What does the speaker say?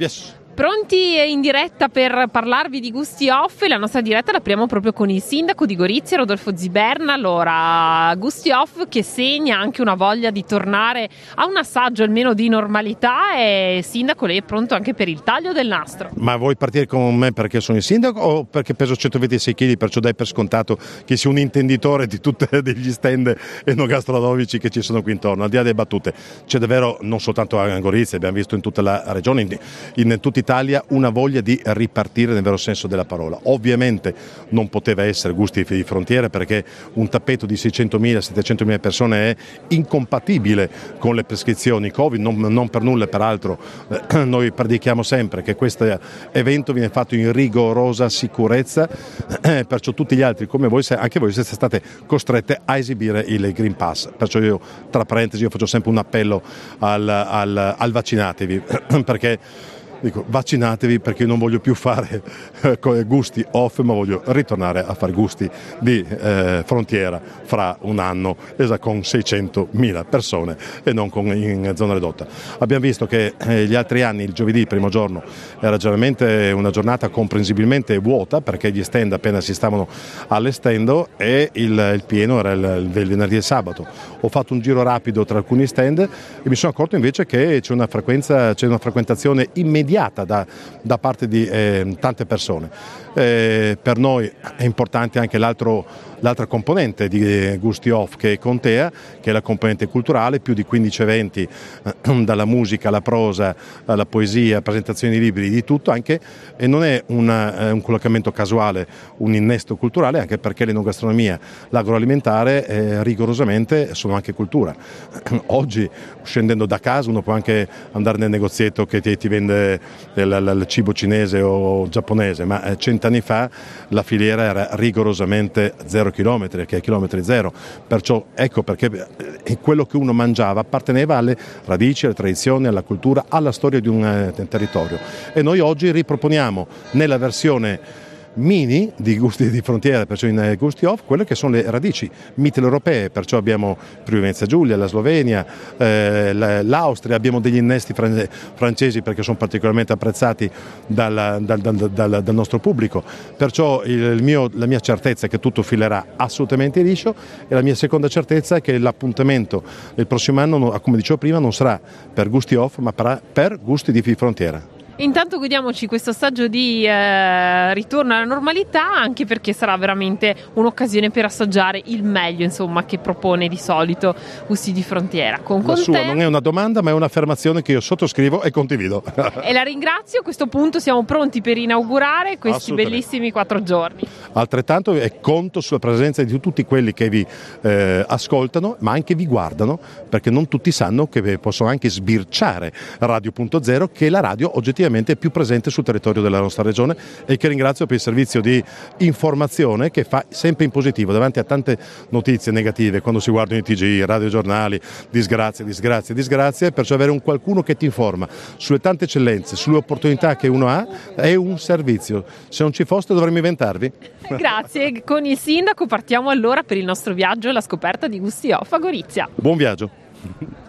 Yes. Pronti in diretta per parlarvi di gusti off la nostra diretta l'apriamo proprio con il sindaco di Gorizia, Rodolfo Ziberna. Allora, gusti off che segna anche una voglia di tornare a un assaggio almeno di normalità e sindaco lei è pronto anche per il taglio del nastro. Ma vuoi partire con me perché sono il sindaco o perché peso 126 kg perciò dai per scontato che sia un intenditore di tutti gli stand enogastronomici che ci sono qui intorno, al di là delle battute. C'è davvero non soltanto a Gorizia, abbiamo visto in tutta la regione, in, in tutta Italia una voglia di ripartire nel vero senso della parola. Ovviamente non poteva essere gusti di frontiera perché un tappeto di 600.000-700.000 persone è incompatibile con le prescrizioni Covid, non, non per nulla peraltro eh, noi predichiamo sempre che questo evento viene fatto in rigorosa sicurezza, eh, perciò tutti gli altri come voi, anche voi siete state costrette a esibire il Green Pass, perciò io tra parentesi io faccio sempre un appello al, al, al vaccinatevi perché dico vaccinatevi perché io non voglio più fare eh, gusti off ma voglio ritornare a fare gusti di eh, frontiera fra un anno con 600.000 persone e non con, in zona ridotta. Abbiamo visto che eh, gli altri anni il giovedì, primo giorno, era generalmente una giornata comprensibilmente vuota perché gli stand appena si stavano allestendo e il, il pieno era il, il venerdì e sabato. Ho fatto un giro rapido tra alcuni stand e mi sono accorto invece che c'è una, c'è una frequentazione immediata immediata da, da parte di eh, tante persone. Eh, per noi è importante anche l'altra componente di Gusti Off che è Contea, che è la componente culturale, più di 15 eventi eh, dalla musica alla prosa, alla poesia, presentazioni di libri, di tutto, anche, e non è una, eh, un collocamento casuale, un innesto culturale, anche perché l'enogastronomia, l'agroalimentare eh, rigorosamente sono anche cultura. Oggi scendendo da casa uno può anche andare nel negozietto che ti, ti vende il, cibo cinese o giapponese, ma eh, cent'anni fa la filiera era rigorosamente zero chilometri, che è chilometri zero, perciò ecco perché eh, quello che uno mangiava apparteneva alle radici, alle tradizioni, alla cultura, alla storia di un eh, territorio. E noi oggi riproponiamo nella versione mini di gusti di frontiera, perciò in eh, gusti off, quelle che sono le radici mitteleuropee, perciò abbiamo Friuli Venezia Giulia, la Slovenia, eh, l'Austria, abbiamo degli innesti francesi perché sono particolarmente apprezzati dal, dal, dal, dal nostro pubblico, perciò il mio, la mia certezza è che tutto filerà assolutamente liscio e la mia seconda certezza è che l'appuntamento del prossimo anno, come dicevo prima, non sarà per gusti off ma per gusti di frontiera. Intanto godiamoci questo assaggio di eh, ritorno alla normalità, anche perché sarà veramente un'occasione per assaggiare il meglio, insomma, che propone di solito Gusti di Frontiera. Con, con la sua te... non è una domanda, ma è un'affermazione che io sottoscrivo e condivido. e la ringrazio. A questo punto siamo pronti per inaugurare questi bellissimi quattro giorni. Altrettanto conto sulla presenza di tutti quelli che vi eh, ascoltano, ma anche vi guardano, perché non tutti sanno che possono anche sbirciare Radio.0, che la radio oggettivamente ovviamente più presente sul territorio della nostra regione e che ringrazio per il servizio di informazione che fa sempre in positivo davanti a tante notizie negative quando si guardano i TG, radiogiornali, disgrazie, disgrazie, disgrazie, perciò avere un qualcuno che ti informa sulle tante eccellenze, sulle opportunità che uno ha è un servizio. Se non ci foste dovremmo inventarvi. Grazie, con il sindaco partiamo allora per il nostro viaggio alla scoperta di Gusti Off a Gorizia. Buon viaggio.